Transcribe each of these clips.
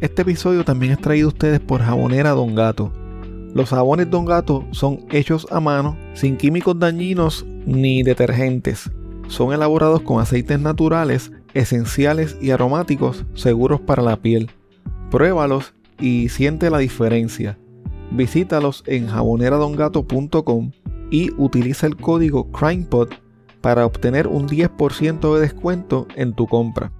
Este episodio también es traído a ustedes por Jabonera Don Gato. Los jabones Don Gato son hechos a mano, sin químicos dañinos ni detergentes. Son elaborados con aceites naturales, esenciales y aromáticos seguros para la piel. Pruébalos y siente la diferencia. Visítalos en jaboneradongato.com y utiliza el código CrimePod para obtener un 10% de descuento en tu compra.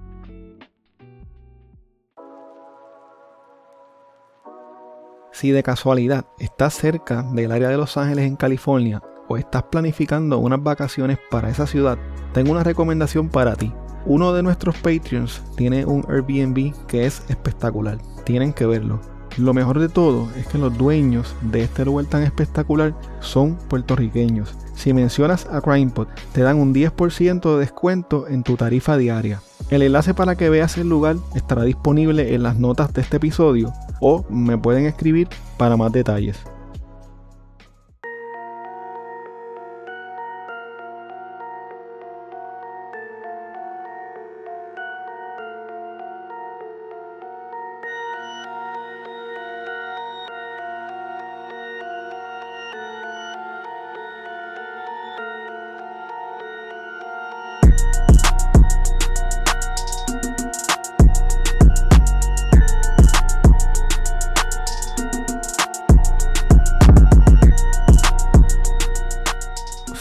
Si de casualidad estás cerca del área de Los Ángeles en California o estás planificando unas vacaciones para esa ciudad, tengo una recomendación para ti. Uno de nuestros Patreons tiene un Airbnb que es espectacular. Tienen que verlo. Lo mejor de todo es que los dueños de este lugar tan espectacular son puertorriqueños. Si mencionas a CrimePod, te dan un 10% de descuento en tu tarifa diaria. El enlace para que veas el lugar estará disponible en las notas de este episodio o me pueden escribir para más detalles.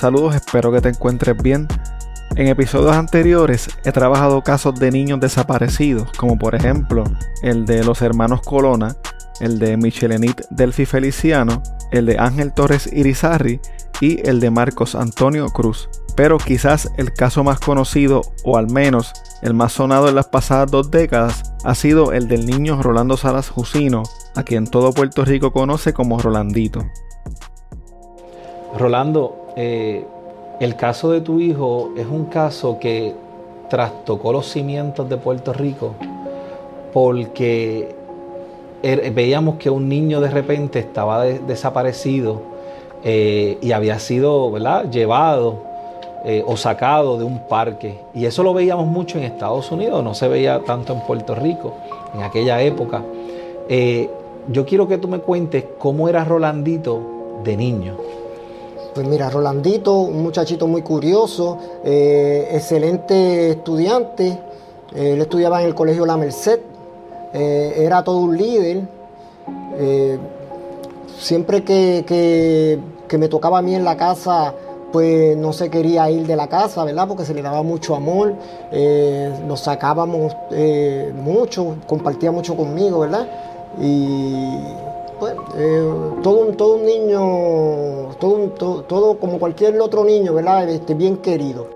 Saludos, espero que te encuentres bien. En episodios anteriores he trabajado casos de niños desaparecidos, como por ejemplo el de los hermanos Colona, el de Michelenit Delphi Feliciano, el de Ángel Torres Irizarri y el de Marcos Antonio Cruz. Pero quizás el caso más conocido, o al menos el más sonado en las pasadas dos décadas, ha sido el del niño Rolando Salas Jusino, a quien todo Puerto Rico conoce como Rolandito. Rolando, eh, el caso de tu hijo es un caso que trastocó los cimientos de Puerto Rico porque er, veíamos que un niño de repente estaba desaparecido eh, y había sido llevado eh, o sacado de un parque. Y eso lo veíamos mucho en Estados Unidos, no se veía tanto en Puerto Rico en aquella época. yo quiero que tú me cuentes cómo era Rolandito de niño. Pues mira, Rolandito, un muchachito muy curioso, eh, excelente estudiante, eh, él estudiaba en el colegio La Merced, eh, era todo un líder. siempre que, me tocaba a mí en la casa, pues no se quería ir de la casa, ¿verdad? Porque se le daba mucho amor, nos sacábamos mucho, compartía mucho conmigo, ¿verdad? Y pues, eh, todo, un, todo un niño, todo, todo, como cualquier otro niño, ¿verdad? Este, bien querido.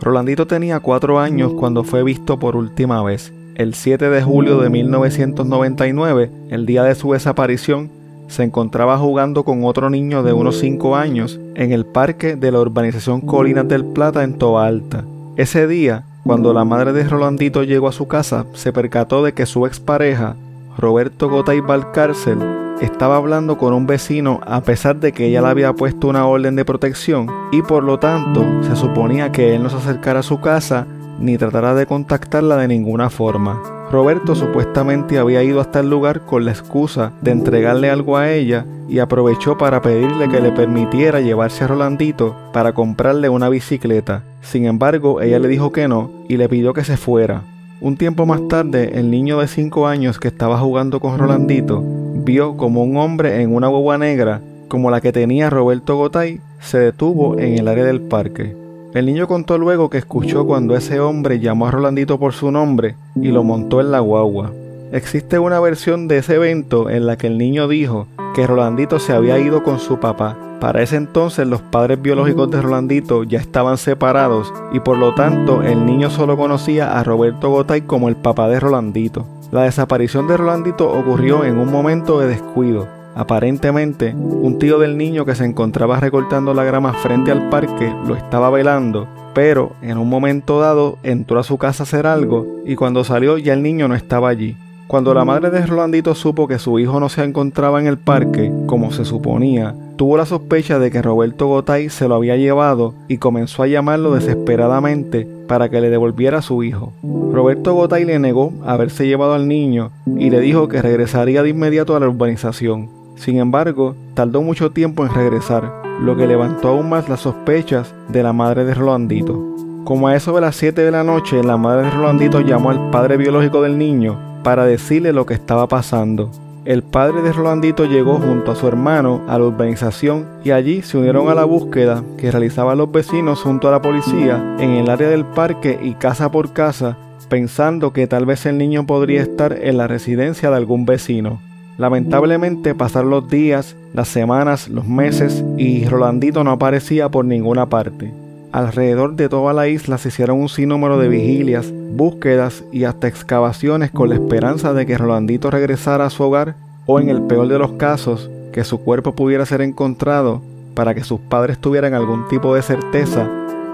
Rolandito tenía cuatro años cuando fue visto por última vez. El 7 de julio de 1999, el día de su desaparición, se encontraba jugando con otro niño de unos 5 años en el parque de la urbanización Colinas del Plata en Toa Alta. Ese día, cuando la madre de Rolandito llegó a su casa, se percató de que su expareja, Roberto Gotay Valcárcel, estaba hablando con un vecino a pesar de que ella le había puesto una orden de protección y por lo tanto se suponía que él no se acercara a su casa ni tratara de contactarla de ninguna forma. Roberto supuestamente había ido hasta el lugar con la excusa de entregarle algo a ella y aprovechó para pedirle que le permitiera llevarse a Rolandito para comprarle una bicicleta. Sin embargo, ella le dijo que no y le pidió que se fuera. Un tiempo más tarde, el niño de 5 años que estaba jugando con Rolandito vio como un hombre en una guagua negra, como la que tenía Roberto Gotay, se detuvo en el área del parque. El niño contó luego que escuchó cuando ese hombre llamó a Rolandito por su nombre y lo montó en la guagua. Existe una versión de ese evento en la que el niño dijo que Rolandito se había ido con su papá. Para ese entonces los padres biológicos de Rolandito ya estaban separados y por lo tanto el niño solo conocía a Roberto Gotay como el papá de Rolandito. La desaparición de Rolandito ocurrió en un momento de descuido. Aparentemente, un tío del niño que se encontraba recortando la grama frente al parque lo estaba velando, pero en un momento dado entró a su casa a hacer algo y cuando salió ya el niño no estaba allí. Cuando la madre de Rolandito supo que su hijo no se encontraba en el parque, como se suponía, tuvo la sospecha de que Roberto Gotay se lo había llevado y comenzó a llamarlo desesperadamente para que le devolviera a su hijo. Roberto Gotay le negó haberse llevado al niño y le dijo que regresaría de inmediato a la urbanización. Sin embargo, tardó mucho tiempo en regresar, lo que levantó aún más las sospechas de la madre de Rolandito. Como a eso de las 7 de la noche, la madre de Rolandito llamó al padre biológico del niño para decirle lo que estaba pasando. El padre de Rolandito llegó junto a su hermano a la urbanización y allí se unieron a la búsqueda que realizaban los vecinos junto a la policía en el área del parque y casa por casa, pensando que tal vez el niño podría estar en la residencia de algún vecino. Lamentablemente pasaron los días, las semanas, los meses y Rolandito no aparecía por ninguna parte. Alrededor de toda la isla se hicieron un sinnúmero de vigilias, búsquedas y hasta excavaciones con la esperanza de que Rolandito regresara a su hogar o en el peor de los casos, que su cuerpo pudiera ser encontrado para que sus padres tuvieran algún tipo de certeza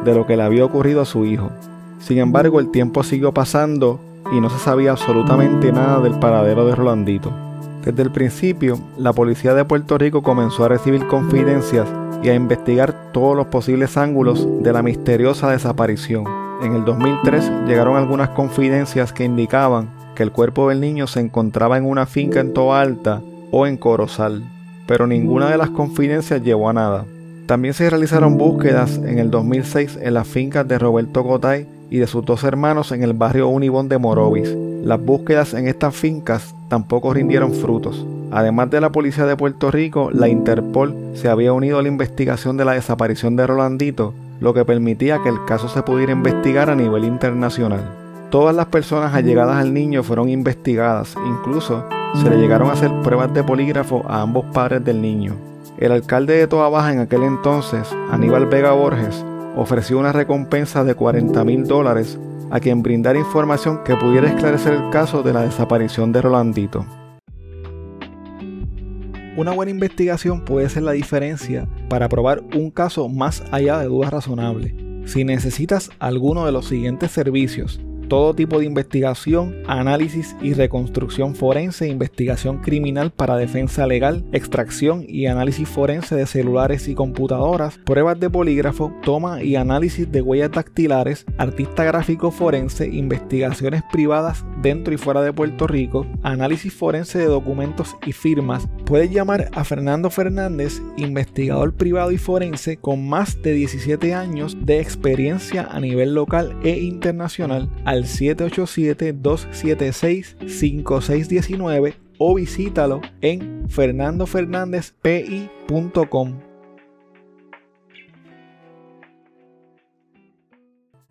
de lo que le había ocurrido a su hijo. Sin embargo, el tiempo siguió pasando y no se sabía absolutamente nada del paradero de Rolandito. Desde el principio, la policía de Puerto Rico comenzó a recibir confidencias y a investigar todos los posibles ángulos de la misteriosa desaparición. En el 2003 llegaron algunas confidencias que indicaban que el cuerpo del niño se encontraba en una finca en Toa Alta o en Corozal, pero ninguna de las confidencias llevó a nada. También se realizaron búsquedas en el 2006 en las fincas de Roberto Gotay y de sus dos hermanos en el barrio Unibón de Morovis. Las búsquedas en estas fincas tampoco rindieron frutos. Además de la policía de Puerto Rico, la Interpol se había unido a la investigación de la desaparición de Rolandito, lo que permitía que el caso se pudiera investigar a nivel internacional. Todas las personas allegadas al niño fueron investigadas, incluso se le llegaron a hacer pruebas de polígrafo a ambos padres del niño. El alcalde de Toa Baja en aquel entonces, Aníbal Vega Borges, ofreció una recompensa de 40 mil dólares a quien brindara información que pudiera esclarecer el caso de la desaparición de Rolandito. Una buena investigación puede ser la diferencia para probar un caso más allá de dudas razonables. Si necesitas alguno de los siguientes servicios, todo tipo de investigación, análisis y reconstrucción forense, investigación criminal para defensa legal, extracción y análisis forense de celulares y computadoras, pruebas de polígrafo, toma y análisis de huellas dactilares, artista gráfico forense, investigaciones privadas dentro y fuera de Puerto Rico, análisis forense de documentos y firmas. Puedes llamar a Fernando Fernández, investigador privado y forense con más de 17 años de experiencia a nivel local e internacional al 787-276-5619 o visítalo en fernandofernandezpi.com.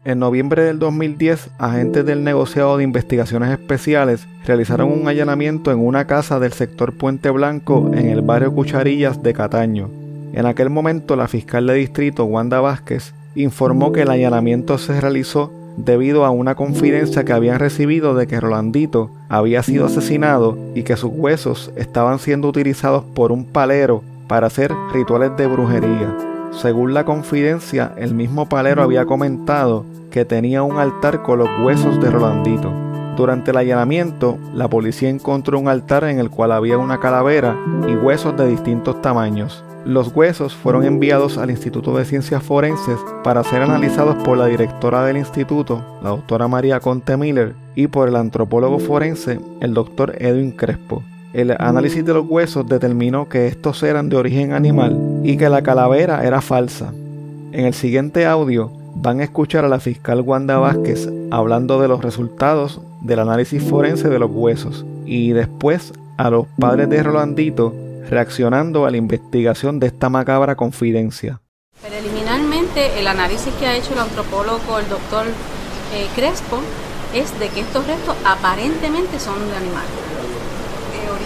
En noviembre del 2010, agentes del negociado de investigaciones especiales realizaron un allanamiento en una casa del sector Puente Blanco en el barrio Cucharillas de Cataño. En aquel momento, la fiscal de distrito, Wanda Vázquez, informó que el allanamiento se realizó debido a una confidencia que habían recibido de que Rolandito había sido asesinado y que sus huesos estaban siendo utilizados por un palero para hacer rituales de brujería. Según la confidencia, el mismo palero había comentado que tenía un altar con los huesos de Rolandito. Durante el allanamiento, la policía encontró un altar en el cual había una calavera y huesos de distintos tamaños. Los huesos fueron enviados al Instituto de Ciencias Forenses para ser analizados por la directora del instituto, la doctora María Conte Miller, y por el antropólogo forense, el doctor Edwin Crespo. El análisis de los huesos determinó que estos eran de origen animal y que la calavera era falsa. En el siguiente audio van a escuchar a la fiscal Wanda Vázquez hablando de los resultados del análisis forense de los huesos y después a los padres de Rolandito reaccionando a la investigación de esta macabra confidencia. Preliminarmente, el análisis que ha hecho el antropólogo, el doctor eh, Crespo, es de que estos restos aparentemente son de animales.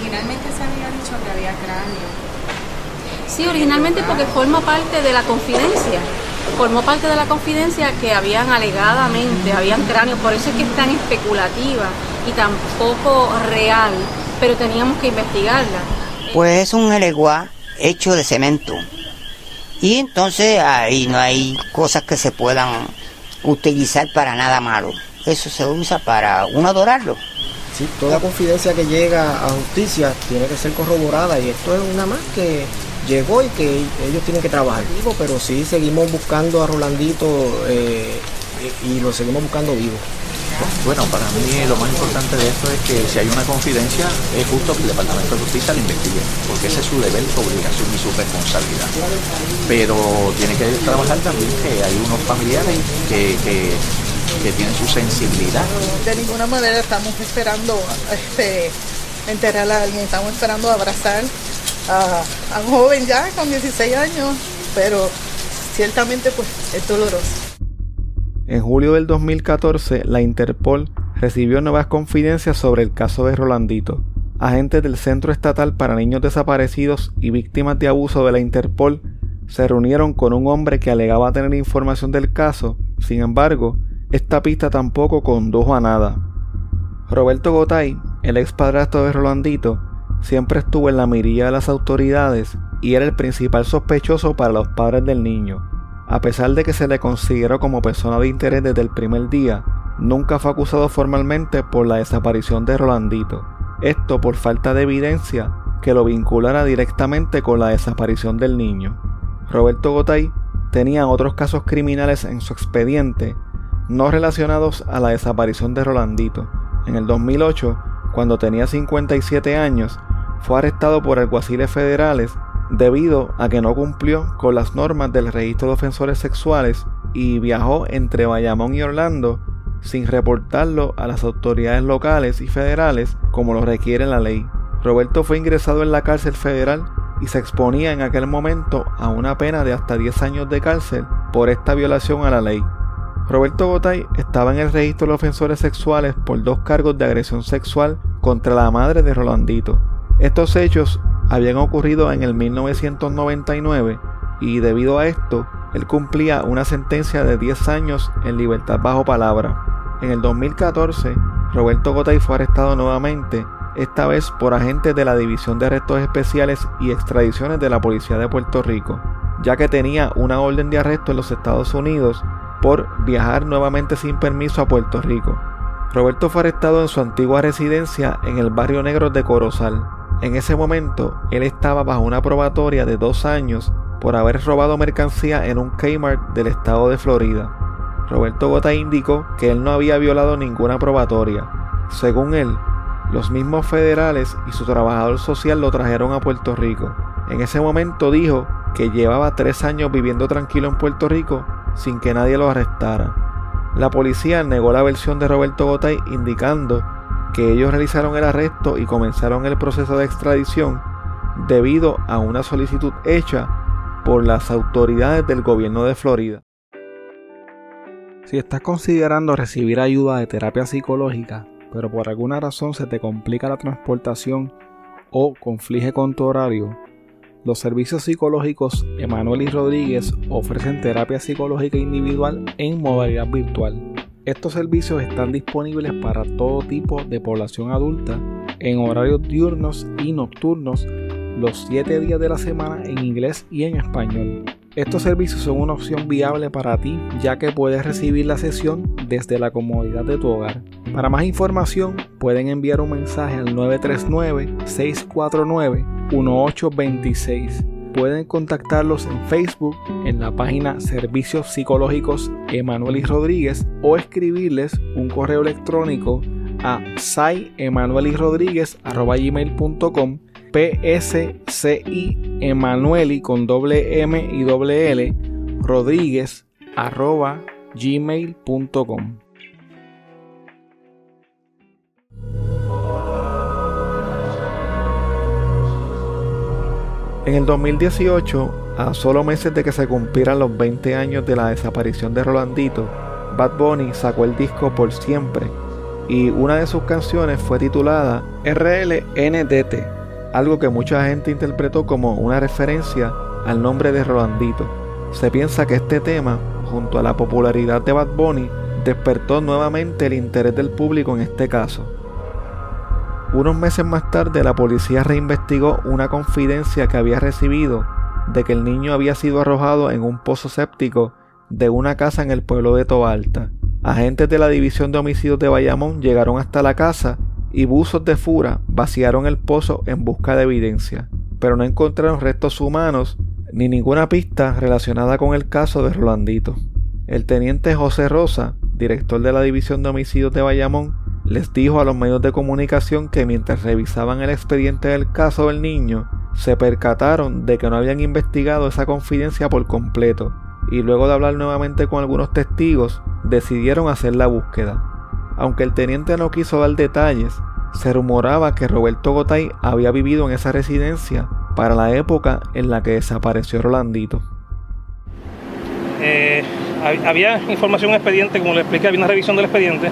Originalmente se había dicho que había cráneo. Sí, originalmente porque forma parte de la confidencia. Formó parte de la confidencia que habían alegadamente, habían cráneos, por eso es que es tan especulativa y tan poco real, pero teníamos que investigarla. Pues es un eleguá hecho de cemento. Y entonces ahí no hay cosas que se puedan utilizar para nada malo. Eso se usa para uno adorarlo. Sí, toda confidencia que llega a justicia tiene que ser corroborada y esto es una más que llegó y que ellos tienen que trabajar. Pero sí seguimos buscando a Rolandito eh, y lo seguimos buscando vivo. Bueno, para mí lo más importante de esto es que si hay una confidencia, es justo que el Departamento de Justicia la investigue, porque ese es su deber, su obligación y su responsabilidad. Pero tiene que trabajar también que hay unos familiares que, que, tienen su sensibilidad. De ninguna manera estamos esperando este, enterrar a alguien, estamos esperando abrazar a, a un joven ya con 16 años, pero ciertamente pues es doloroso. En julio del 2014, la Interpol recibió nuevas confidencias sobre el caso de Rolandito. Agentes del Centro Estatal para Niños Desaparecidos y Víctimas de Abuso de la Interpol se reunieron con un hombre que alegaba tener información del caso, sin embargo, esta pista tampoco condujo a nada. Roberto Gotay, el ex padrastro de Rolandito, siempre estuvo en la mirilla de las autoridades y era el principal sospechoso para los padres del niño. A pesar de que se le consideró como persona de interés desde el primer día, nunca fue acusado formalmente por la desaparición de Rolandito. Esto por falta de evidencia que lo vinculara directamente con la desaparición del niño. Roberto Gotay tenía otros casos criminales en su expediente no relacionados a la desaparición de Rolandito. En el 2008, cuando tenía 57 años, fue arrestado por alguaciles federales debido a que no cumplió con las normas del registro de ofensores sexuales y viajó entre Bayamón y Orlando sin reportarlo a las autoridades locales y federales como lo requiere la ley. Roberto fue ingresado en la cárcel federal y se exponía en aquel momento a una pena de hasta 10 años de cárcel por esta violación a la ley. Roberto Gotay estaba en el registro de ofensores sexuales por dos cargos de agresión sexual contra la madre de Rolandito. Estos hechos habían ocurrido en el 1999 y debido a esto, él cumplía una sentencia de 10 años en libertad bajo palabra. En el 2014, Roberto Gotay fue arrestado nuevamente, esta vez por agentes de la División de Arrestos Especiales y Extradiciones de la Policía de Puerto Rico, ya que tenía una orden de arresto en los Estados Unidos por viajar nuevamente sin permiso a Puerto Rico. Roberto fue arrestado en su antigua residencia en el barrio negro de Corozal, en ese momento, él estaba bajo una probatoria de dos años por haber robado mercancía en un Kmart del estado de Florida. Roberto Gota indicó que él no había violado ninguna probatoria. Según él, los mismos federales y su trabajador social lo trajeron a Puerto Rico. En ese momento dijo que llevaba tres años viviendo tranquilo en Puerto Rico sin que nadie lo arrestara. La policía negó la versión de Roberto Gotay indicando que ellos realizaron el arresto y comenzaron el proceso de extradición debido a una solicitud hecha por las autoridades del gobierno de Florida. Si estás considerando recibir ayuda de terapia psicológica, pero por alguna razón se te complica la transportación o conflige con tu horario, los servicios psicológicos Emanuel y Rodríguez ofrecen terapia psicológica individual en modalidad virtual. Estos servicios están disponibles para todo tipo de población adulta en horarios diurnos y nocturnos los 7 días de la semana en inglés y en español. Estos servicios son una opción viable para ti ya que puedes recibir la sesión desde la comodidad de tu hogar. Para más información pueden enviar un mensaje al 939-649-1826 pueden contactarlos en Facebook en la página Servicios Psicológicos Emanuel Rodríguez o escribirles un correo electrónico a gmail.com psci emanueli con doble m y doble l rodríguez arroba gmail.com En el 2018, a solo meses de que se cumplieran los 20 años de la desaparición de Rolandito, Bad Bunny sacó el disco Por Siempre y una de sus canciones fue titulada RLNDT, algo que mucha gente interpretó como una referencia al nombre de Rolandito. Se piensa que este tema, junto a la popularidad de Bad Bunny, despertó nuevamente el interés del público en este caso. Unos meses más tarde la policía reinvestigó una confidencia que había recibido de que el niño había sido arrojado en un pozo séptico de una casa en el pueblo de Toalta. Agentes de la División de Homicidios de Bayamón llegaron hasta la casa y buzos de fura vaciaron el pozo en busca de evidencia, pero no encontraron restos humanos ni ninguna pista relacionada con el caso de Rolandito. El teniente José Rosa, director de la División de Homicidios de Bayamón, les dijo a los medios de comunicación que mientras revisaban el expediente del caso del niño, se percataron de que no habían investigado esa confidencia por completo y luego de hablar nuevamente con algunos testigos, decidieron hacer la búsqueda. Aunque el teniente no quiso dar detalles, se rumoraba que Roberto Gotay había vivido en esa residencia para la época en la que desapareció Rolandito. Eh, había información expediente, como le expliqué, había una revisión del expediente,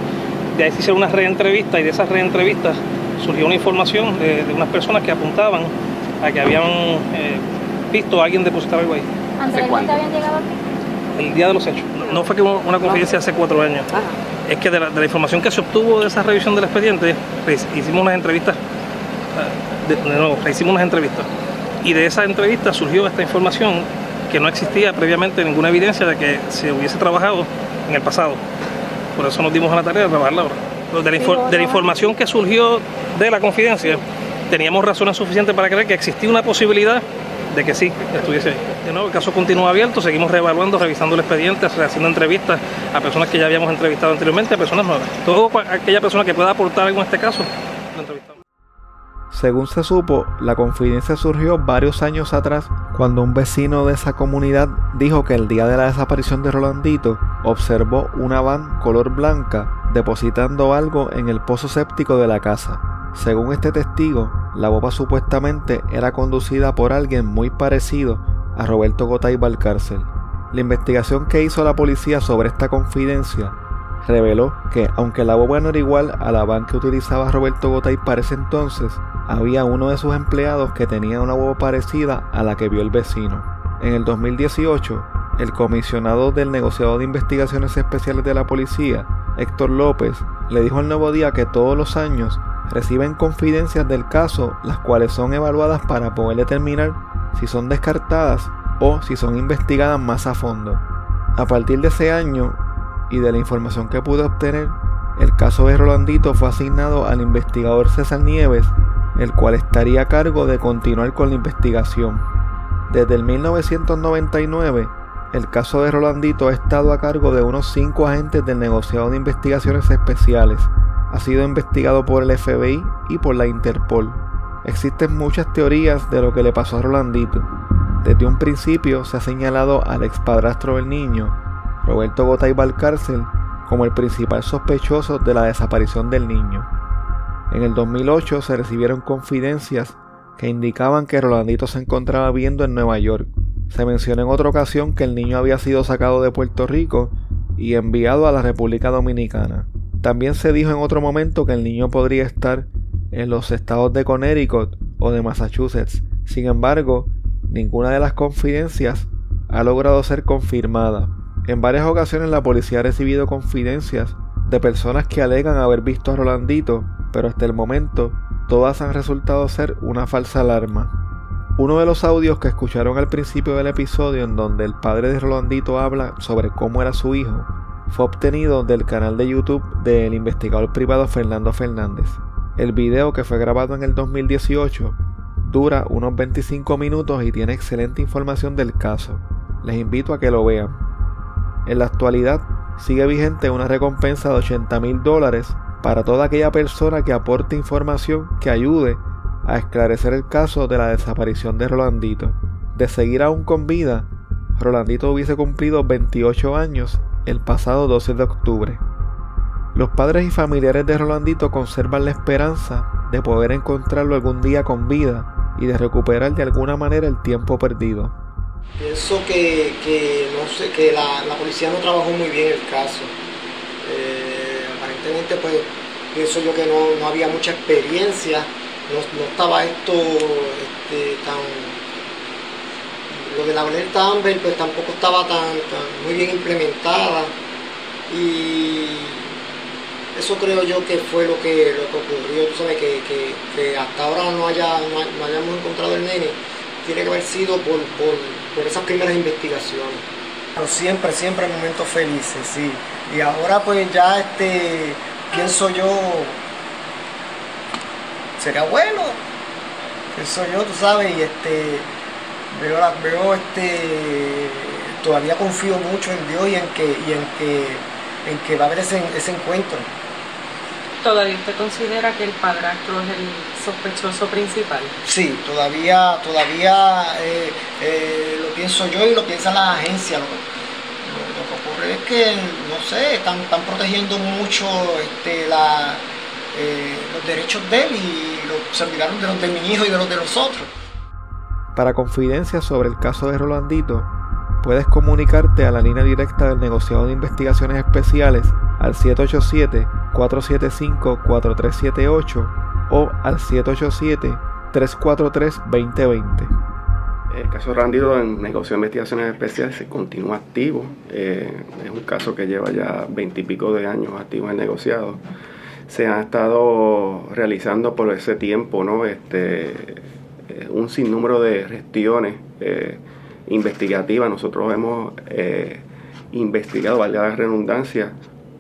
de ahí se hicieron una reentrevistas y de esas reentrevistas surgió una información de, unas personas que apuntaban a que habían eh, visto a alguien depositar algo ahí. ¿Anteriormente habían llegado aquí? El día de los hechos. No fue que hubo una confidencia hace cuatro años. Es que de la, información que se obtuvo de esa revisión del expediente, pues, hicimos unas entrevistas, ah, de, de nuevo, hicimos unas entrevistas. Y de esa entrevista surgió esta información que no existía previamente ninguna evidencia de que se hubiese trabajado en el pasado. Por eso nos dimos a la tarea de trabajarla ahora. De la, información que surgió de la confidencia, teníamos razones suficientes para creer que existía una posibilidad de que sí estuviese ahí. De nuevo, el caso continúa abierto, seguimos reevaluando, revisando el expediente, haciendo entrevistas a personas que ya habíamos entrevistado anteriormente, a personas nuevas. Todo aquella persona que pueda aportar algo en este caso, lo entrevistamos. Según se supo, la confidencia surgió varios años atrás cuando un vecino de esa comunidad dijo que el día de la desaparición de Rolandito observó una van color blanca depositando algo en el pozo séptico de la casa. Según este testigo, la boba supuestamente era conducida por alguien muy parecido a Roberto Gotay Valcárcel. La investigación que hizo la policía sobre esta confidencia reveló que, aunque la boba no era igual a la van que utilizaba Roberto Gotay para ese entonces, había uno de sus empleados que tenía una boba parecida a la que vio el vecino. En el 2018, el comisionado del negociado de investigaciones especiales de la policía, Héctor López, le dijo al Nuevo Día que todos los años reciben confidencias del caso, las cuales son evaluadas para poder determinar si son descartadas o si son investigadas más a fondo. A partir de ese año y de la información que pude obtener, el caso de Rolandito fue asignado al investigador César Nieves el cual estaría a cargo de continuar con la investigación. Desde el 1999, el caso de Rolandito ha estado a cargo de unos cinco agentes del negociado de investigaciones especiales. Ha sido investigado por el FBI y por la Interpol. Existen muchas teorías de lo que le pasó a Rolandito. Desde un principio se ha señalado al expadrastro del niño, Roberto Gotay Valcárcel, como el principal sospechoso de la desaparición del niño. En el 2008 se recibieron confidencias que indicaban que Rolandito se encontraba viendo en Nueva York. Se mencionó en otra ocasión que el niño había sido sacado de Puerto Rico y enviado a la República Dominicana. También se dijo en otro momento que el niño podría estar en los estados de Connecticut o de Massachusetts. Sin embargo, ninguna de las confidencias ha logrado ser confirmada. En varias ocasiones la policía ha recibido confidencias de personas que alegan haber visto a Rolandito pero hasta el momento todas han resultado ser una falsa alarma. Uno de los audios que escucharon al principio del episodio en donde el padre de Rolandito habla sobre cómo era su hijo fue obtenido del canal de YouTube del investigador privado Fernando Fernández. El video que fue grabado en el 2018 dura unos 25 minutos y tiene excelente información del caso. Les invito a que lo vean. En la actualidad sigue vigente una recompensa de 80 mil dólares para toda aquella persona que aporte información que ayude a esclarecer el caso de la desaparición de Rolandito. De seguir aún con vida, Rolandito hubiese cumplido 28 años el pasado 12 de octubre. Los padres y familiares de Rolandito conservan la esperanza de poder encontrarlo algún día con vida y de recuperar de alguna manera el tiempo perdido. Pienso que, que, no sé, que la, policía no trabajó muy bien el caso. Eh, pues pienso yo que no, había mucha experiencia, no, estaba esto este, tan lo de la alerta Amber pues tampoco estaba tan, muy bien implementada y eso creo yo que fue lo que, lo que ocurrió, tú sabes que, hasta ahora no, haya, no, hayamos encontrado el nene, tiene que haber sido por esas primeras investigaciones. Pero siempre, siempre momentos felices, sí. Y ahora pues ya este, pienso yo, sería bueno, pienso yo, tú sabes, y este, veo, veo este, todavía confío mucho en Dios y en que, y en que, en que va a haber ese, ese encuentro. ¿Todavía usted considera que el padrastro es el sospechoso principal? Sí, todavía, todavía eh, eh, lo pienso yo y lo piensa la agencia. Lo, lo- lo que ocurre es que, no sé, están, están protegiendo mucho este, la, eh, los derechos de él y lo- se olvidaron de los de mi hijo y de los de los otros. Para confidencias sobre el caso de Rolandito, puedes comunicarte a la línea directa del negociado de investigaciones especiales al 787-475-4378 o al 787-343-2020. El caso Randito en negocio de investigaciones especiales se continúa activo. Eh, es un caso que lleva ya veintipico de años activo en negociado. Se han estado realizando por ese tiempo ¿no? este, eh, un sinnúmero de gestiones eh, investigativas. Nosotros hemos investigado, valga la redundancia,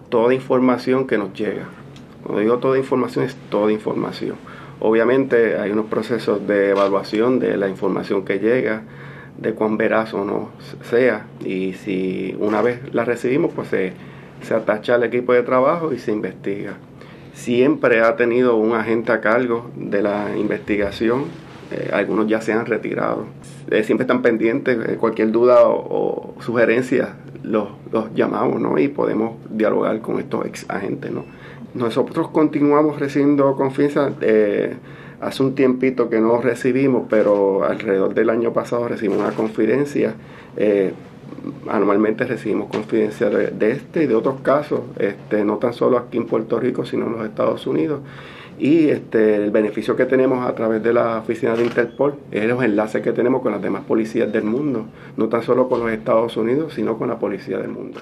toda información que nos llega. Cuando digo toda información, es toda información. Obviamente hay unos procesos de evaluación de la información que llega, de cuán veraz o no sea, y si una vez la recibimos, pues se, se atacha al equipo de trabajo y se investiga. Siempre ha tenido un agente a cargo de la investigación, eh, algunos ya se han retirado. Eh, siempre están pendientes, eh, cualquier duda o, o sugerencia los, los llamamos ¿no? y podemos dialogar con estos ex agentes. ¿no? Nosotros continuamos recibiendo confianza. eh, hace un tiempito que no recibimos, pero alrededor del año pasado recibimos una confidencia. anualmente recibimos confidencia de, de este y de otros casos, este, no tan solo aquí en Puerto Rico, sino en los Estados Unidos. Y este, el beneficio que tenemos a través de la oficina de Interpol es los enlaces que tenemos con las demás policías del mundo, no tan solo con los Estados Unidos, sino con la policía del mundo.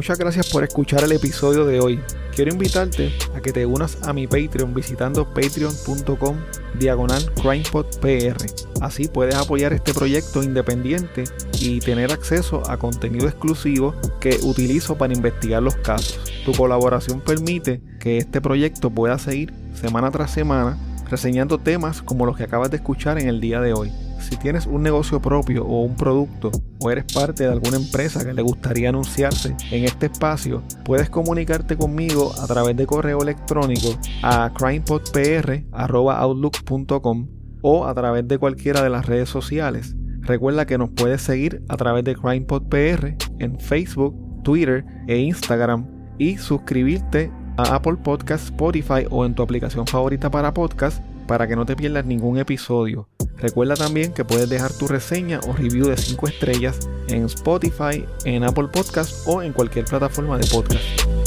Muchas gracias por escuchar el episodio de hoy. Quiero invitarte a que te unas a mi Patreon visitando patreon.com diagonal crimepodpr. Así puedes apoyar este proyecto independiente y tener acceso a contenido exclusivo que utilizo para investigar los casos. Tu colaboración permite que este proyecto pueda seguir semana tras semana reseñando temas como los que acabas de escuchar en el día de hoy. Si tienes un negocio propio o un producto o eres parte de alguna empresa que le gustaría anunciarse en este espacio, puedes comunicarte conmigo a través de correo electrónico a crimepodpr.outlook.com o a través de cualquiera de las redes sociales. Recuerda que nos puedes seguir a través de CrimePodPR en Facebook, Twitter e Instagram y suscribirte a Apple Podcast, Spotify o en tu aplicación favorita para podcast para que no te pierdas ningún episodio. Recuerda también que puedes dejar tu reseña o review de 5 estrellas en Spotify, en Apple Podcast o en cualquier plataforma de podcast.